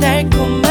캄캄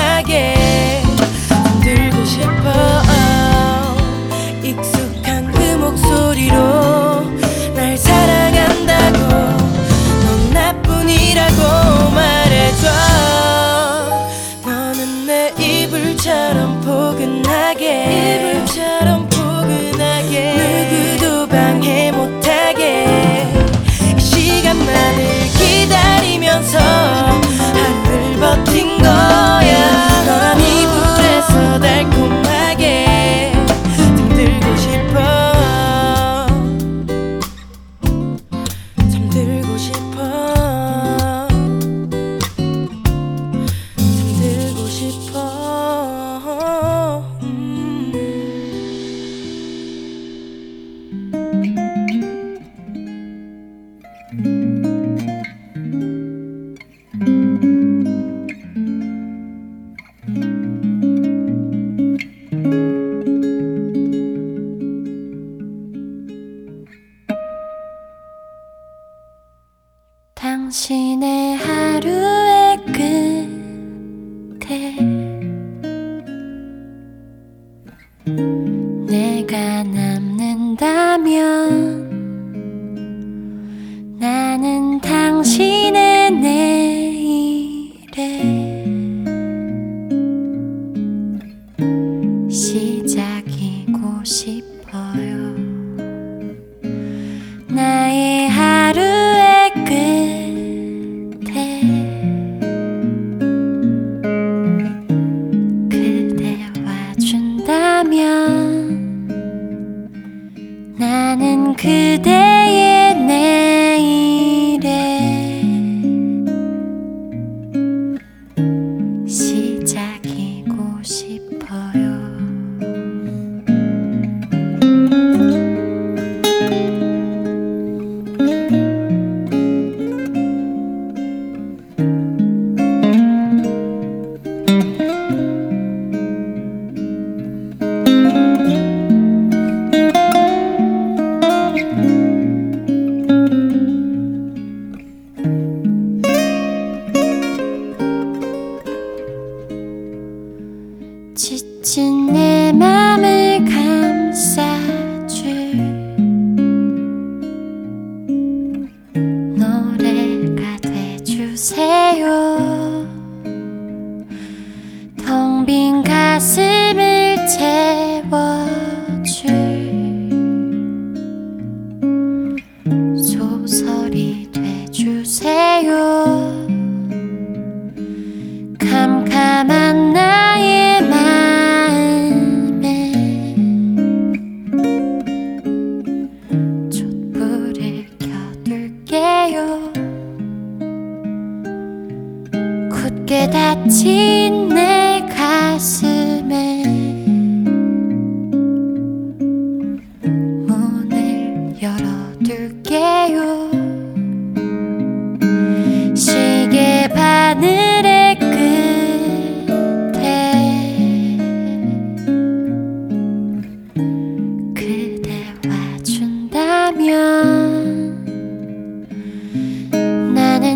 나의 마음을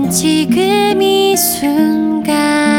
지금 이 순간.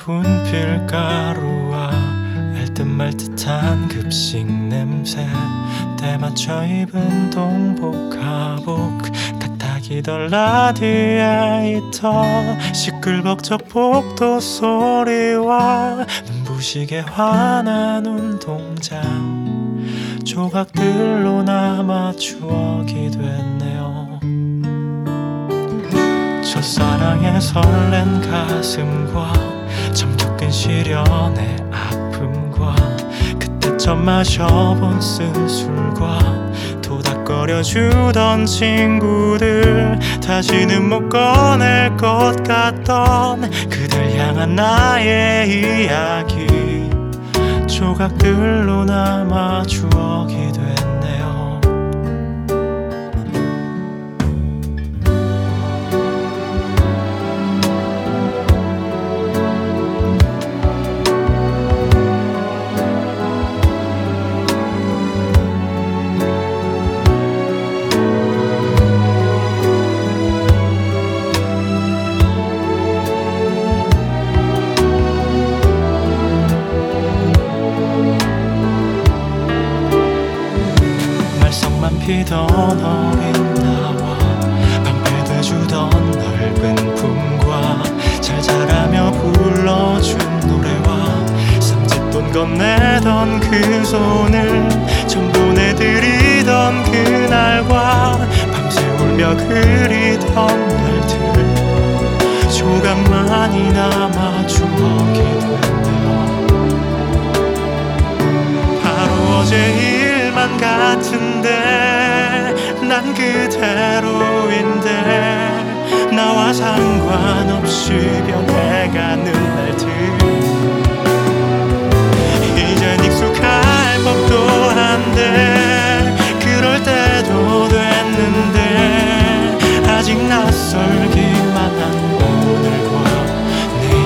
분필가루와 알듯말듯한 급식 냄새. 때맞춰 입은 동복하복 탁탁이던 라디에이터 시끌벅적 복도 소리와 눈부시게 환한 운동장. 조각들로 남아 추억이 됐네요. 첫사랑의 설렌 가슴과 겪은 시련의 아픔과 그때 처음 마셔본 쓴술과 도닥거려 주던 친구들 다시는 못 꺼낼 것 같던 그들 향한 나의 이야기 조각들로 남아 추억이 피던 어린 나와 방패돼 주던 넓은 품과 잘 자라며 불러준 노래와 삼짓돈 건네던 그 손을 전 보내드리던 그날과 밤새 울며 그리던 날들 조각만이 남아 추억이 됐네요 바로 어제 일만 같은데 난 그대로인데 나와 상관없이 변해가는 날들. 이젠 익숙할 법도 한데 그럴 때도 됐는데 아직 낯설기만 한 오늘과 내일.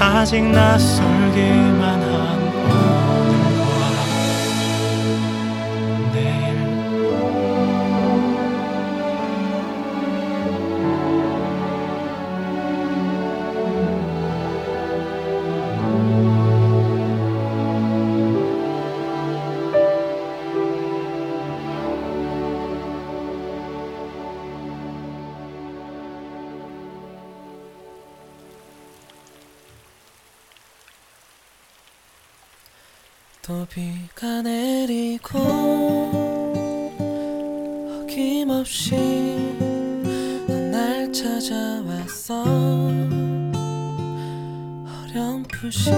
아직 낯설기만 비가 내리고 어김없이 넌 날 찾아왔어. 어렴풋이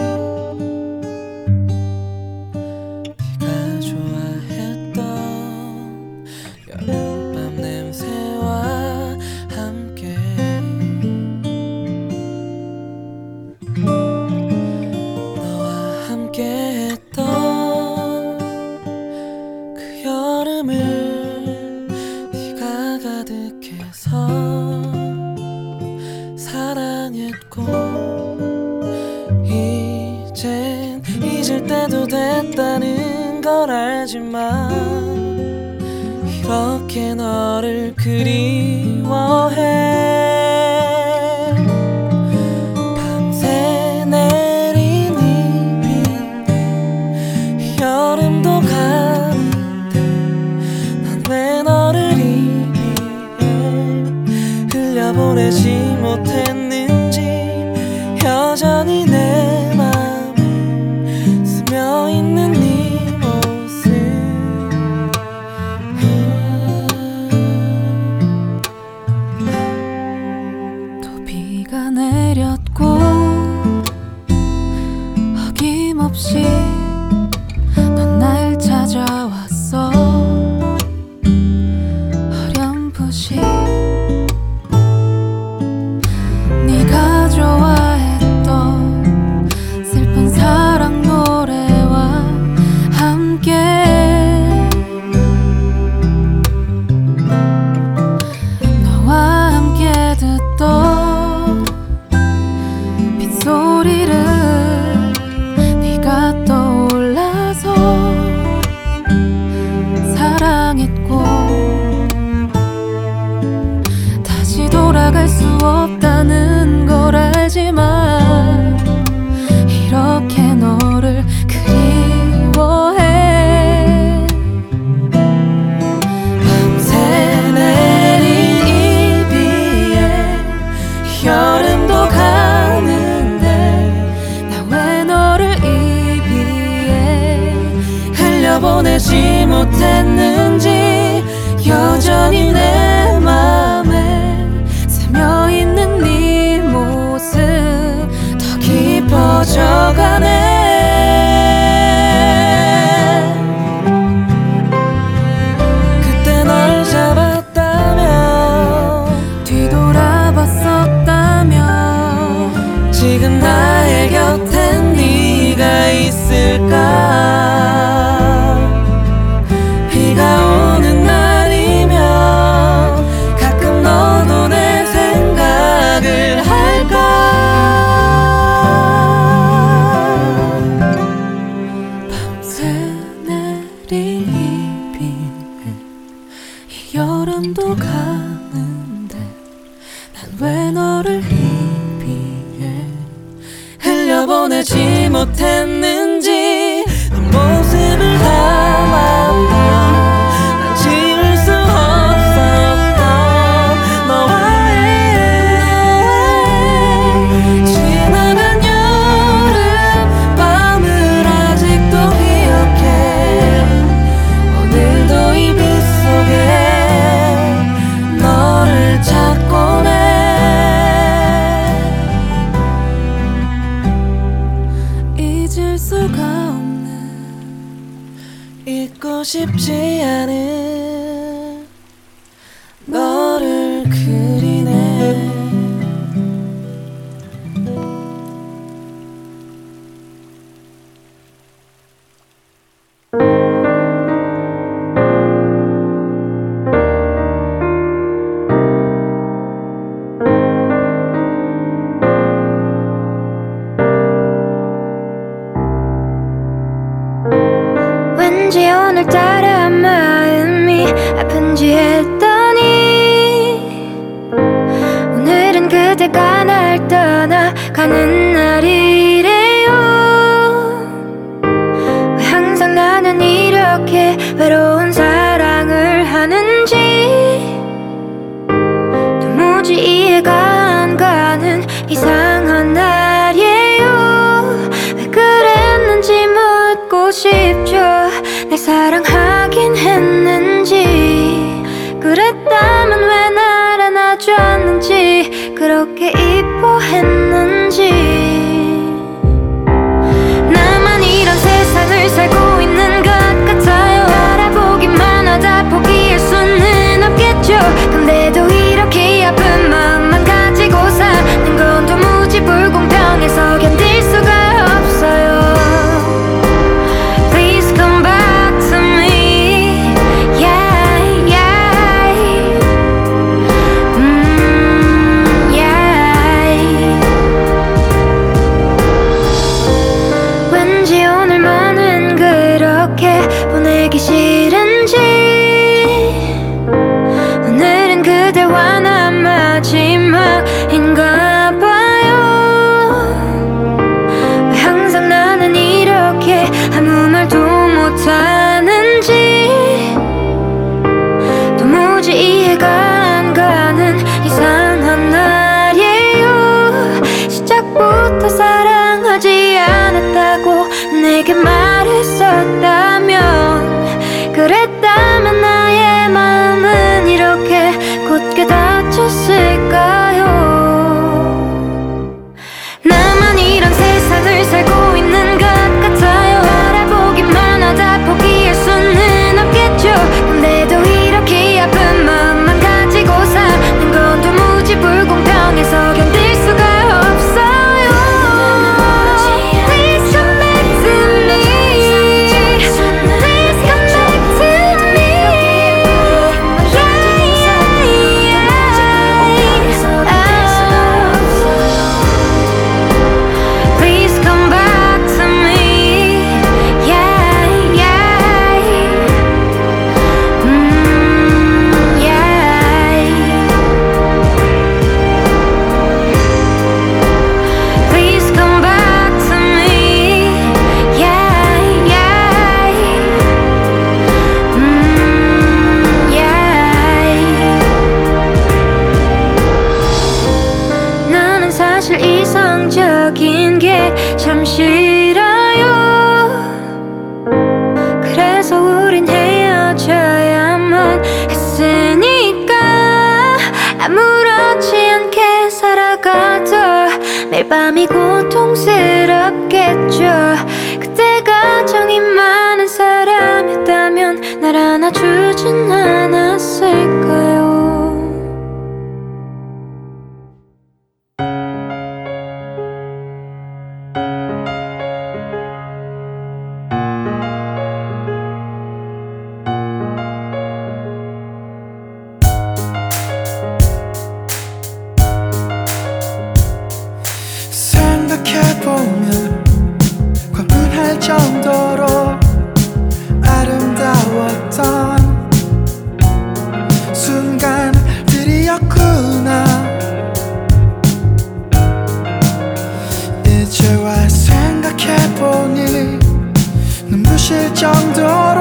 정도로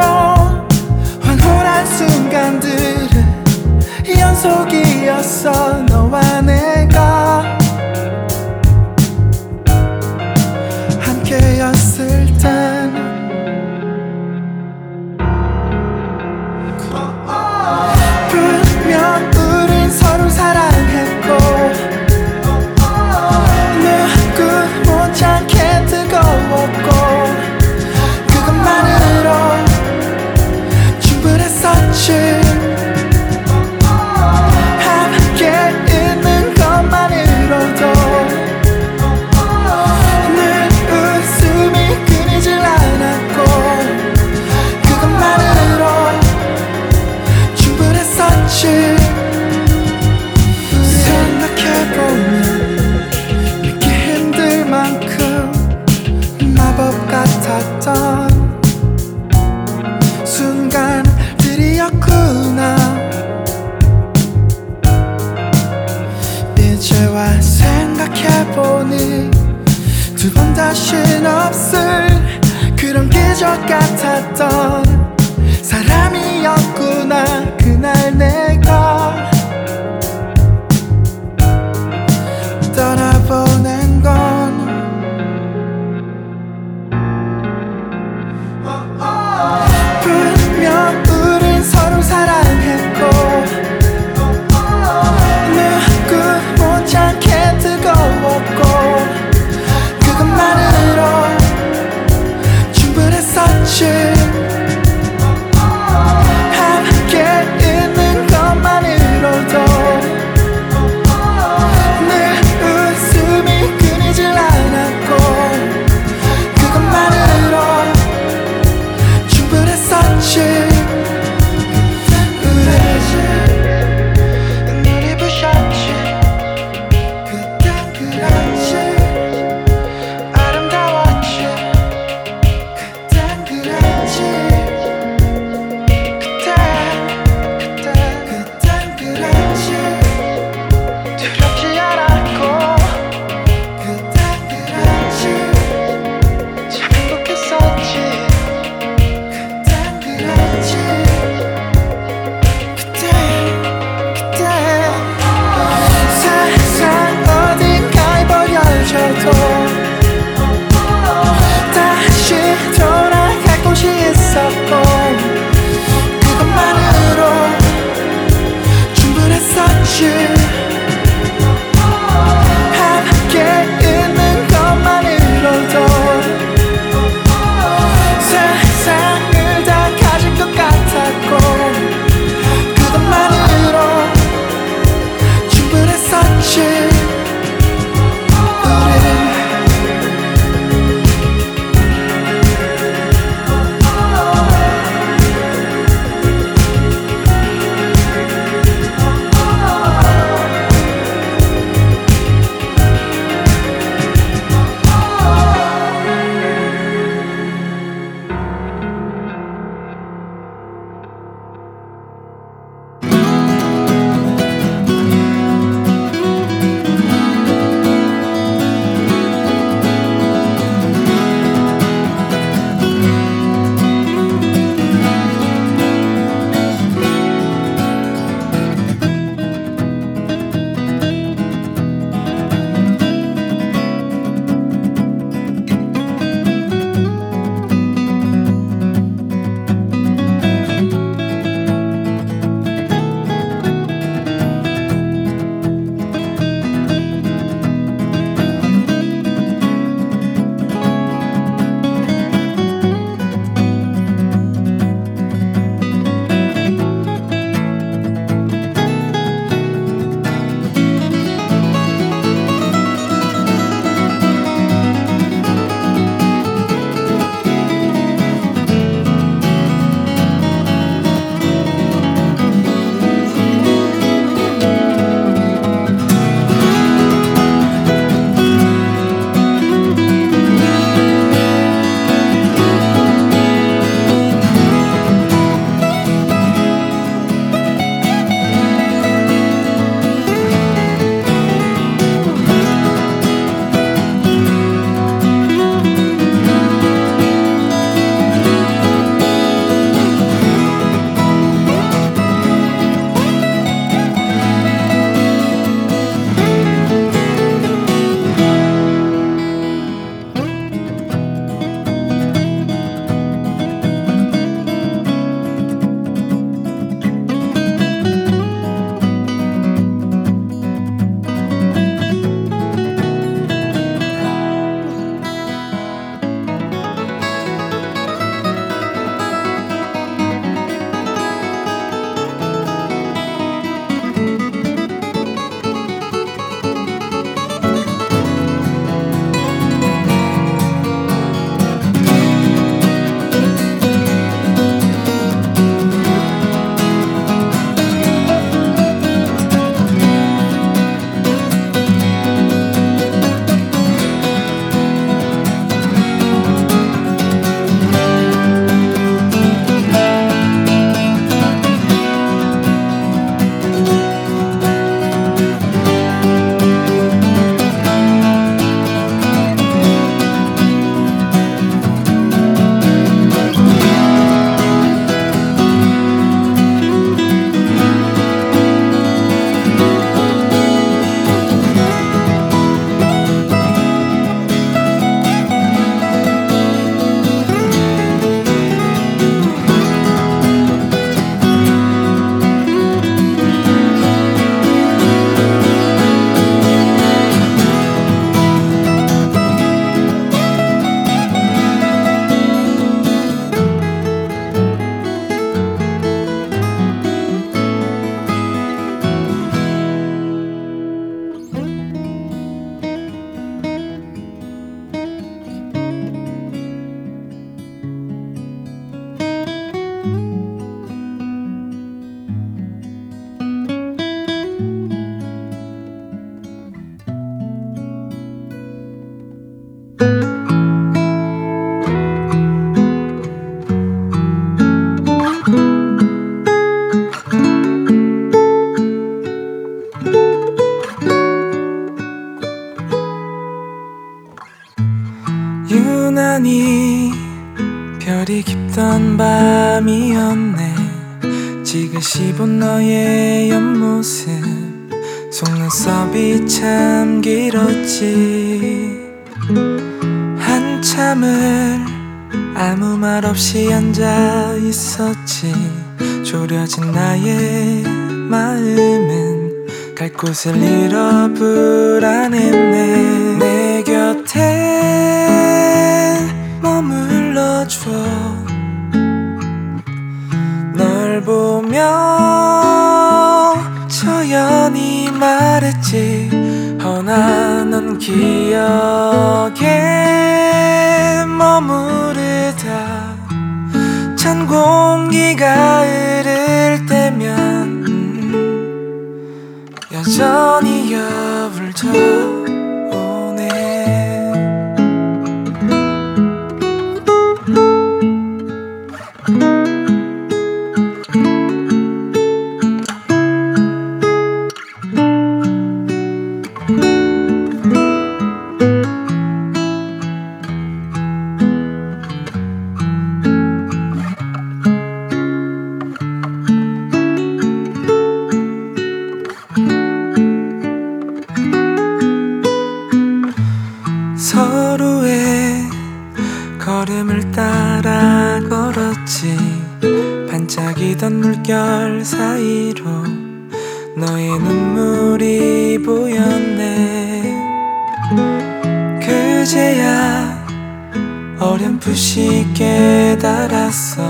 황홀한 순간들은 연속이었어 너와 내가 함께였을 때. mexer. 젖 같았던 지난 밤이었네. 지그시 본 너의 옆모습 속눈썹이 참 길었지. 한참을 아무 말 없이 앉아 있었지. 졸여진 나의 마음은 갈 곳을 잃어 불안했네. 내 곁에 머물러줘. 널 보며 저연히 말했지. 허나 넌 기억에 머무르다. 찬 공기가 흐를 때면 음, 여전히 여울 져 어렴풋이 깨달았어.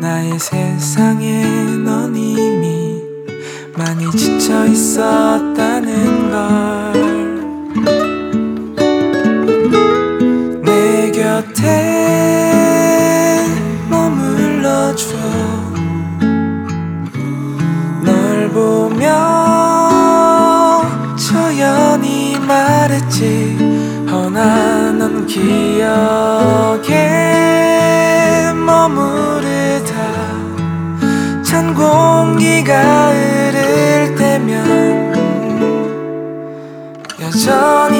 나의 세상에 넌 이미 많이 지쳐 있었다는 걸. 내 곁에 머물러줘. 널 보며 저연히 말했지. 허나 넌 기억에 머무르다. 찬 공기가 흐를 때면 여전히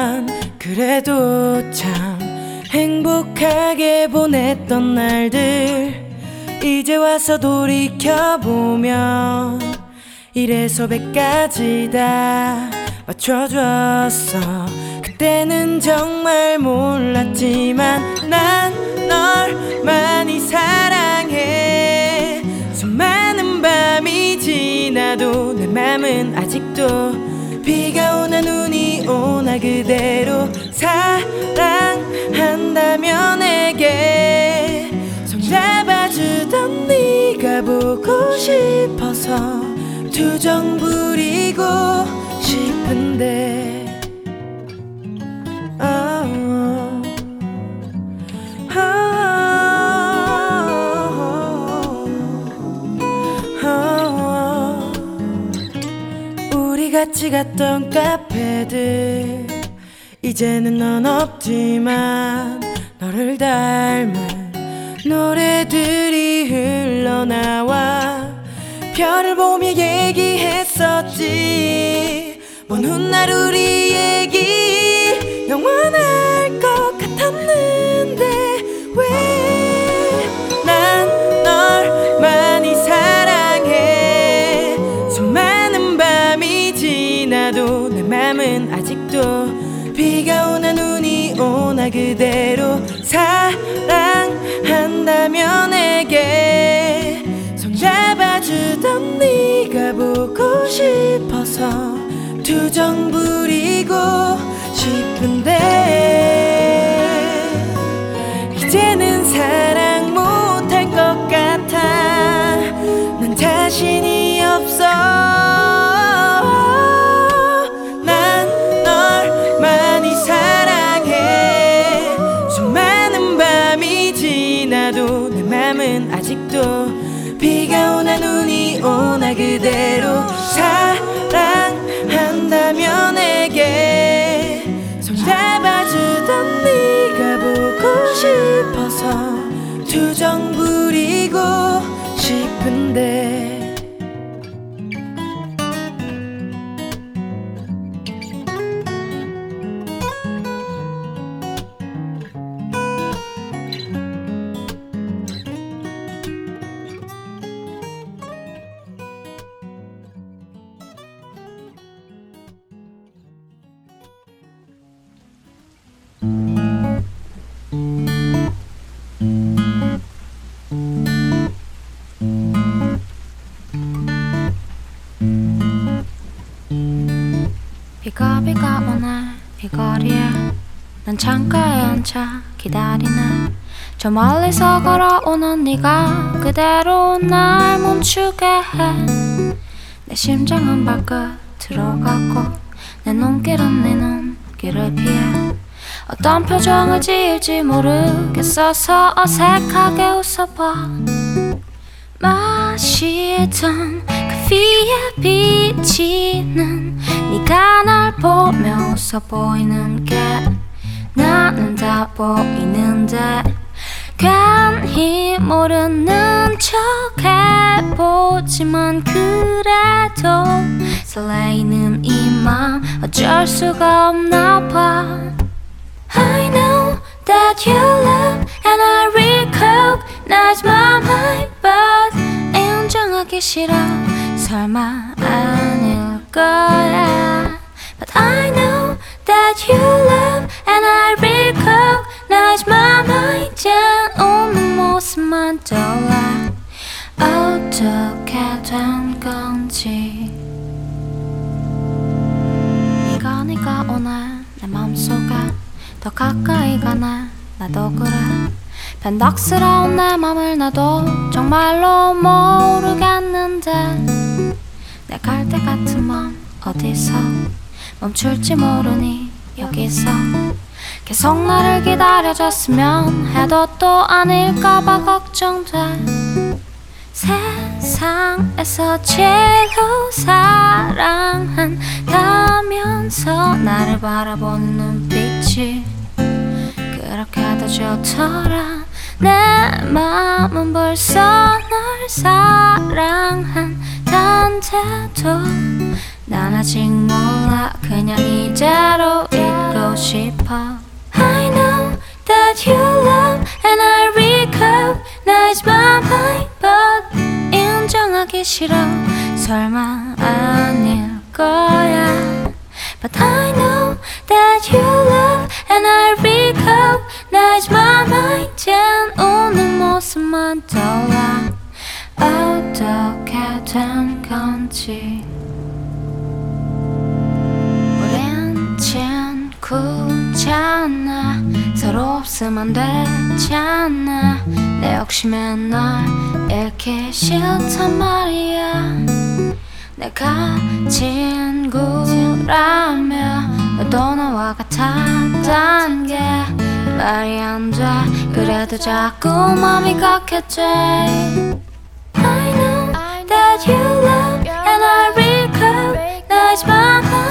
없었지만 그래도 참 행복하게 보냈던 날들. 이제 와서 돌이켜보면 이래서 백까지 다 맞춰줬어. 그때는 정말 몰랐지만 난 널 많이 사랑해. 수많은 밤이 지나도 내 맘은 아직도 비가 오나 눈이 오나 그대로 사랑한다면 내게 손 잡아주던 네가 보고 싶어서 투정 부리고 싶은데. oh, 같이 갔던 카페들. 이제는 넌 없지만 너를 닮은 노래들이 흘러나와 별을 보며 얘기했었지. 먼 훗날 우리 얘기 영원할 것 같았는데 왜 맘은 아직도 비가 오나 눈이 오나 그대로 사랑한다면 내게 손잡아주던 네가 보고 싶어서 투정 부리고 싶은데 이제는 사랑 앉아 기다리네. 저 멀리서 걸어오는 네가 그대로 날 멈추게 해. 내 심장은 발끝으로 가고 내 눈길은 네 눈길을 피해. 어떤 표정을 지을지 모르겠어서 어색하게 웃어봐. 마시던 커피에 비치는 네가 날 보며 웃어 보이는 게 나는 다 보이는데 괜히 모르는 척 해보지만 그래도 설레이는 이맘 어쩔 수가 없나 봐. I know that you love and I recognize my mind 인정하기 싫어. 설마 아닐 거야. But I know that you love and I recognize my mind. 이젠 웃는 모습만 떠올라. 어떻게 된 건지. 네가 네가 오늘 내 맘속에 더 가까이 가네 나도 그래. 변덕스러운 내 맘을 나도 정말로 모르겠는데. 내갈때 같은 맘 어디서 멈출지 모르니 여기서 계속 나를 기다려줬으면 해도 또 아닐까봐 걱정돼. 세상에서 제일 사랑한다면서 나를 바라보는 눈빛이 그렇게도 좋더라. 내 마음은 벌써 널 사랑한다는데도 난 아직 몰라 그냥 이대로 있고 싶어 I know that you love and I recognize my mind but 인정하기 싫어 설마 아닐 거야 But I know that you love and I recognize my mind 이젠 웃는 모습만 떠올라 어떻게 된 건지 친구잖아. 서로 없으면 되잖아. 내 욕심에 널 잃기 싫단 말이야. 내가 친구라면 너도 나와 같았단 게 말이 안 돼. 그래도 자꾸 맘이 가겠지. I know that you love and I recognize my 인정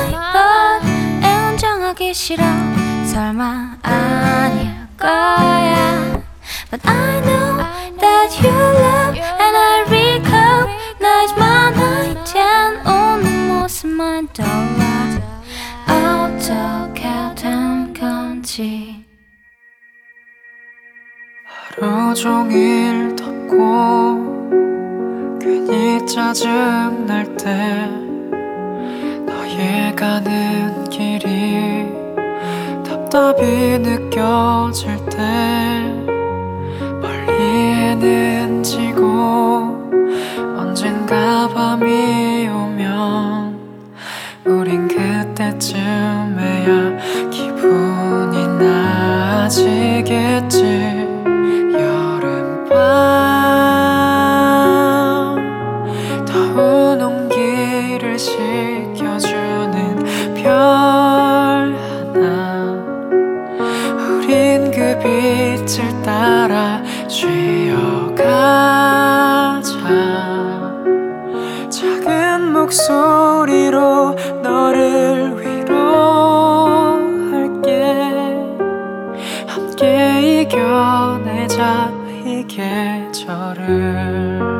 하기 싫어 설마 아닐 거야. But I know that you love and I my mind 이젠 웃는 모습만 떠올라. 어떻게 된 건지. 하루 종일 덥고 괜히 짜증 날때 너의 가는 길이 답답히 느껴질 때 멀리에는 지고 언젠가 밤이 오면 우린 그때쯤에야 기분이 나아지겠지. 여름밤 따라 쉬어가자. 작은 목소리로 너를 위로할게. 함께 이겨내자 이 계절을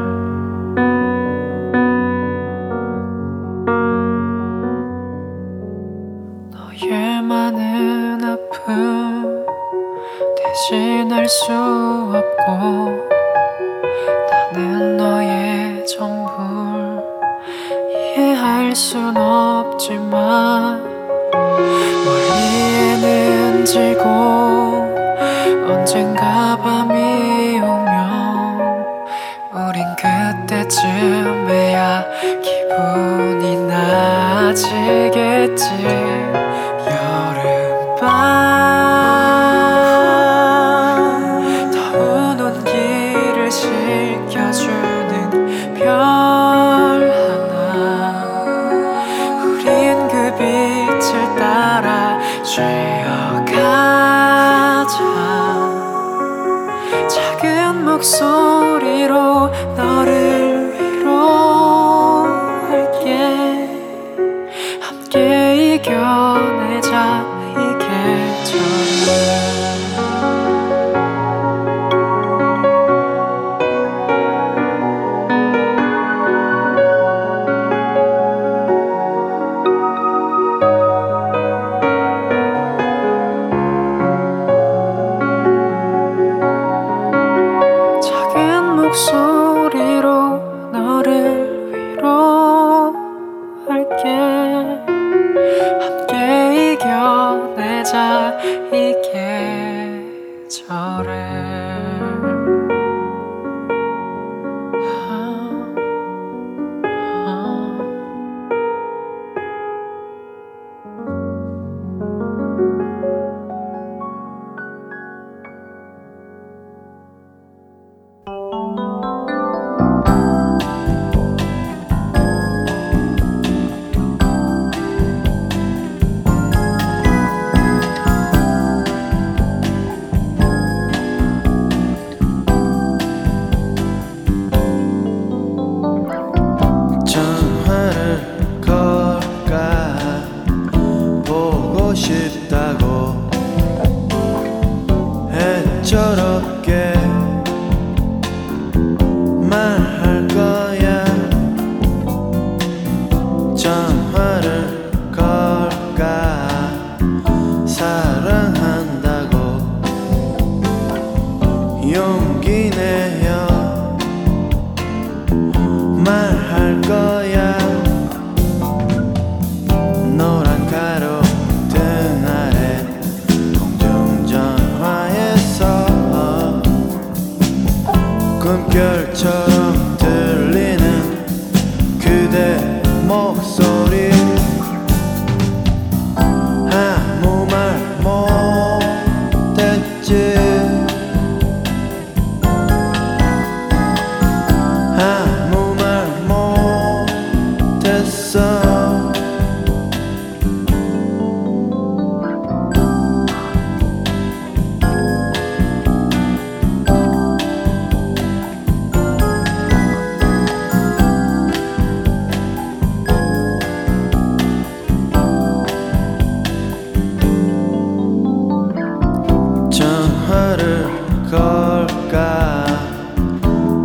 흐를 걸까?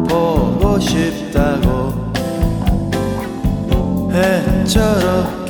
보고 싶다고. 해처럼